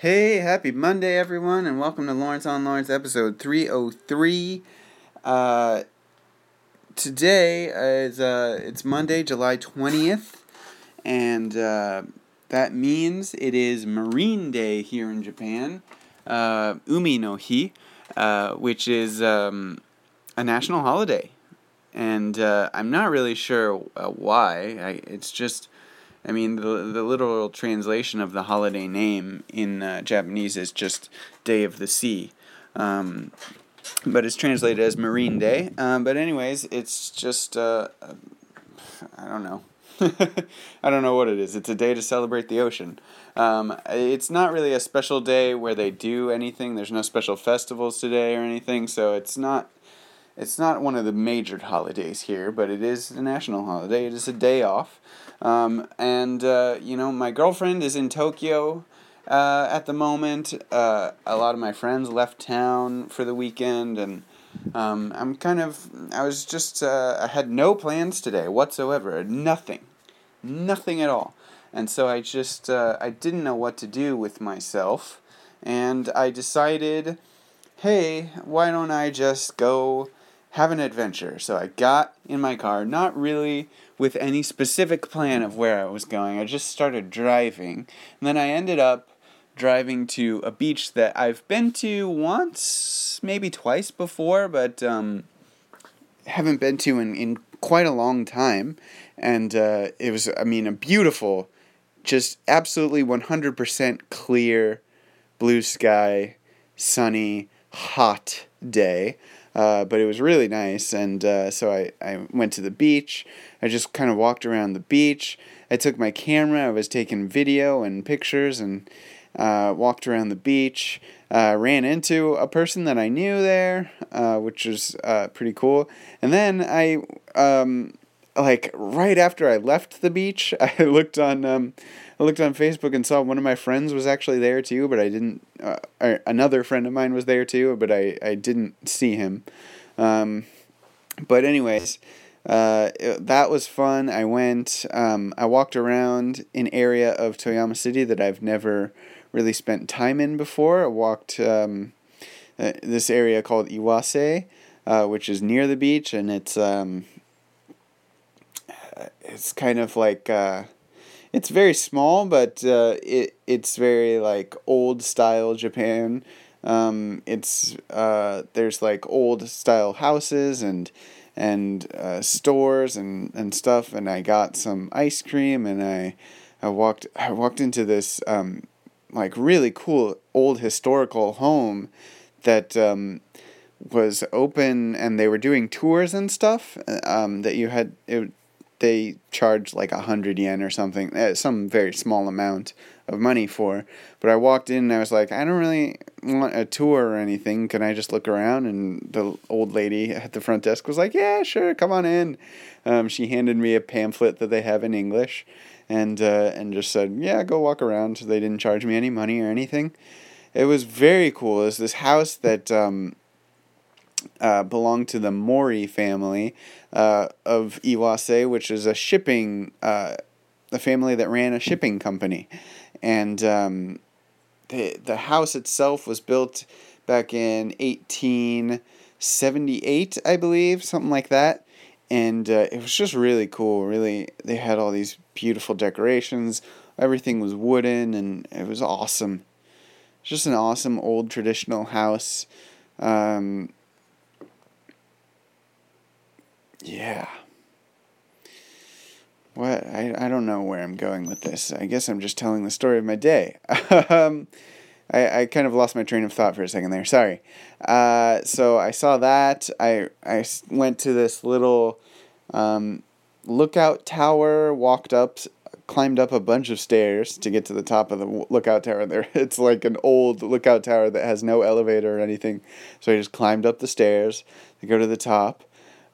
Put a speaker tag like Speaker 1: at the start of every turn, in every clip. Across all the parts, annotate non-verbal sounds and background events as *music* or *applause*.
Speaker 1: Hey, happy Monday, everyone, and welcome to Lawrence on Lawrence episode 303. Uh, today is uh, it's Monday, July 20th, and uh, that means it is Marine Day here in Japan, uh, Umi no Hi, uh, which is um, a national holiday. And uh, I'm not really sure uh, why. I, it's just I mean, the, the literal translation of the holiday name in uh, Japanese is just Day of the Sea. Um, but it's translated as Marine Day. Um, but, anyways, it's just, uh, I don't know. *laughs* I don't know what it is. It's a day to celebrate the ocean. Um, it's not really a special day where they do anything. There's no special festivals today or anything, so it's not it's not one of the major holidays here, but it is a national holiday. It is a day off. Um, and, uh, you know, my girlfriend is in Tokyo uh, at the moment. Uh, a lot of my friends left town for the weekend, and um, I'm kind of, I was just, uh, I had no plans today whatsoever. Nothing. Nothing at all. And so I just, uh, I didn't know what to do with myself. And I decided, hey, why don't I just go have an adventure? So I got in my car, not really with any specific plan of where I was going. I just started driving. And then I ended up driving to a beach that I've been to once, maybe twice before, but um, haven't been to in, in quite a long time. And uh, it was, I mean, a beautiful, just absolutely 100% clear, blue sky, sunny, hot day. Uh, but it was really nice, and uh, so I, I went to the beach. I just kind of walked around the beach. I took my camera. I was taking video and pictures, and uh, walked around the beach. Uh, ran into a person that I knew there, uh, which was uh, pretty cool. And then I, um, like right after I left the beach, *laughs* I looked on. Um, I looked on Facebook and saw one of my friends was actually there too, but I didn't. Uh, another friend of mine was there too, but I, I didn't see him. Um, but anyways, uh, it, that was fun. I went. Um, I walked around an area of Toyama City that I've never really spent time in before. I walked um, uh, this area called Iwase, uh, which is near the beach, and it's um, it's kind of like uh, it's very small, but uh, it it's very like old style Japan. Um, it's uh, there's like old style houses and and uh, stores and, and stuff. And I got some ice cream and I I walked I walked into this um, like really cool old historical home that um, was open and they were doing tours and stuff um, that you had it, they charge like a hundred yen or something, uh, some very small amount of money for. But I walked in and I was like, I don't really want a tour or anything. Can I just look around? And the old lady at the front desk was like, Yeah, sure, come on in. Um, she handed me a pamphlet that they have in English, and uh, and just said, Yeah, go walk around. So they didn't charge me any money or anything. It was very cool. It was this house that. Um, uh, belonged to the Mori family uh, of Iwase, which is a shipping, uh, a family that ran a shipping company, and um, the the house itself was built back in eighteen seventy eight, I believe, something like that, and uh, it was just really cool. Really, they had all these beautiful decorations. Everything was wooden, and it was awesome. Just an awesome old traditional house. Um, yeah. What? I, I don't know where I'm going with this. I guess I'm just telling the story of my day. *laughs* um, I, I kind of lost my train of thought for a second there. Sorry. Uh, so I saw that. I, I went to this little um, lookout tower, walked up, climbed up a bunch of stairs to get to the top of the lookout tower. There, *laughs* it's like an old lookout tower that has no elevator or anything. So I just climbed up the stairs to go to the top.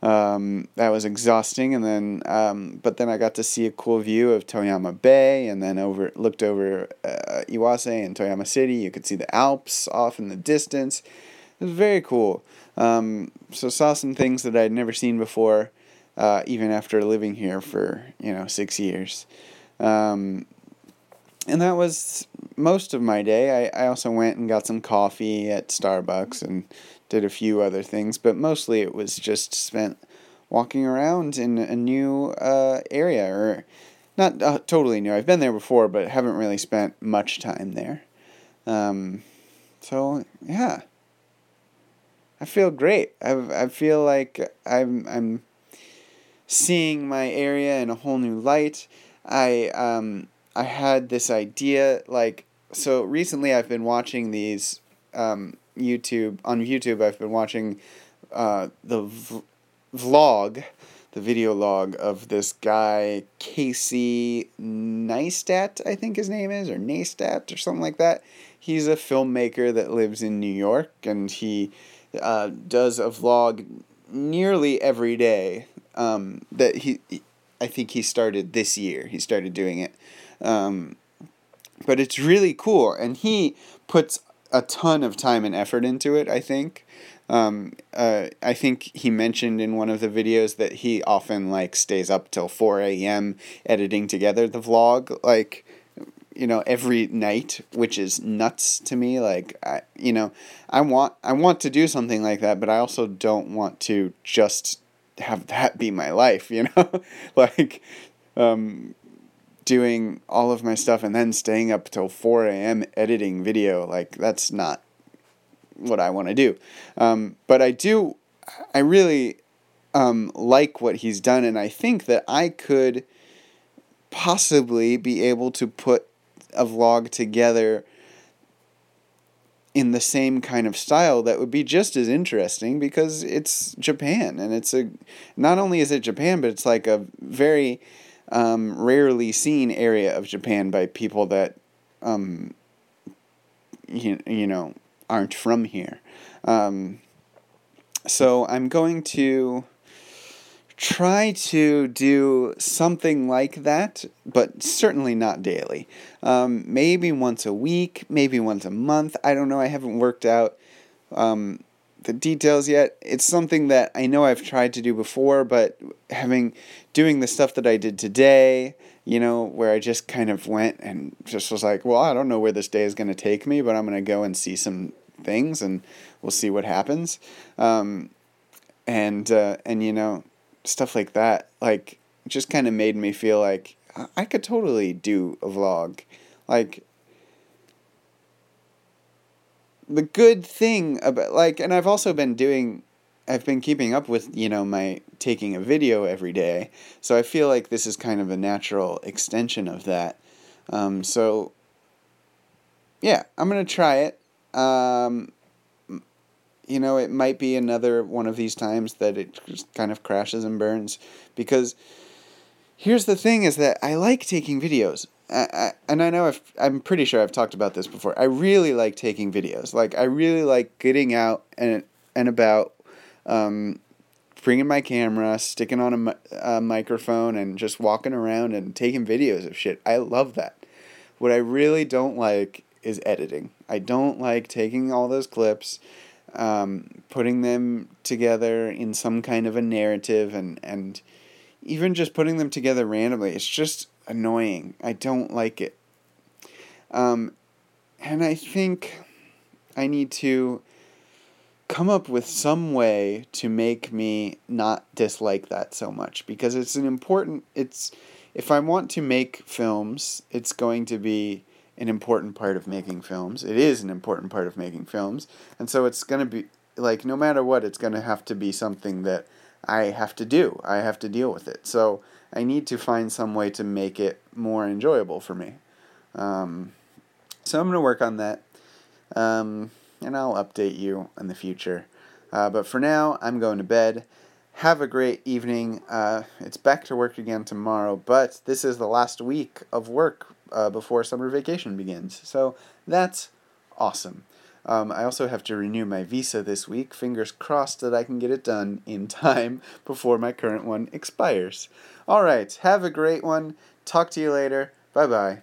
Speaker 1: Um, that was exhausting, and then um, but then I got to see a cool view of Toyama Bay, and then over looked over uh, Iwase and Toyama City. You could see the Alps off in the distance. It was very cool. Um, so saw some things that I'd never seen before, uh, even after living here for you know six years. Um, and that was most of my day. I, I also went and got some coffee at Starbucks and did a few other things, but mostly it was just spent walking around in a new uh, area, or not uh, totally new. I've been there before, but haven't really spent much time there. Um, so yeah, I feel great. I I feel like I'm I'm seeing my area in a whole new light. I um I had this idea like so recently I've been watching these um, YouTube on YouTube I've been watching uh, the v- vlog the video log of this guy Casey Neistat I think his name is or Neistat or something like that. He's a filmmaker that lives in New York and he uh, does a vlog nearly every day um, that he I think he started this year he started doing it. Um, but it's really cool, and he puts a ton of time and effort into it. I think. Um, uh, I think he mentioned in one of the videos that he often like stays up till four a.m. editing together the vlog, like you know every night, which is nuts to me. Like I, you know, I want I want to do something like that, but I also don't want to just have that be my life. You know, *laughs* like um, doing all of my stuff and then staying up till 4 a.m. editing video. Like, that's not what I want to do. Um, but I do, I really um, like what he's done, and I think that I could possibly be able to put a vlog together in the same kind of style that would be just as interesting because it's Japan and it's a not only is it Japan but it's like a very um, rarely seen area of Japan by people that, um, you, you know, aren't from here. Um, so I'm going to try to do something like that, but certainly not daily. Um, maybe once a week, maybe once a month. I don't know. I haven't worked out um, the details yet. It's something that I know I've tried to do before, but having doing the stuff that I did today, you know, where I just kind of went and just was like, well, I don't know where this day is going to take me, but I'm going to go and see some things and we'll see what happens. Um, and uh, and you know, stuff like that, like just kind of made me feel like I could totally do a vlog. Like the good thing about like and I've also been doing I've been keeping up with, you know, my taking a video every day. So I feel like this is kind of a natural extension of that. Um, so yeah, I'm going to try it. Um, you know, it might be another one of these times that it just kind of crashes and burns because here's the thing is that I like taking videos. And I know I've, I'm pretty sure I've talked about this before. I really like taking videos. Like I really like getting out and and about, um, bringing my camera, sticking on a, a microphone, and just walking around and taking videos of shit. I love that. What I really don't like is editing. I don't like taking all those clips, um, putting them together in some kind of a narrative, and and even just putting them together randomly. It's just annoying. I don't like it. Um, and I think I need to come up with some way to make me not dislike that so much because it's an important it's if I want to make films, it's going to be an important part of making films. It is an important part of making films. And so it's going to be like no matter what it's going to have to be something that I have to do. I have to deal with it. So I need to find some way to make it more enjoyable for me. Um, so I'm going to work on that. Um, and I'll update you in the future. Uh, but for now, I'm going to bed. Have a great evening. Uh, it's back to work again tomorrow, but this is the last week of work uh, before summer vacation begins. So that's awesome. Um, I also have to renew my visa this week. Fingers crossed that I can get it done in time *laughs* before my current one expires. All right, have a great one. Talk to you later. Bye bye.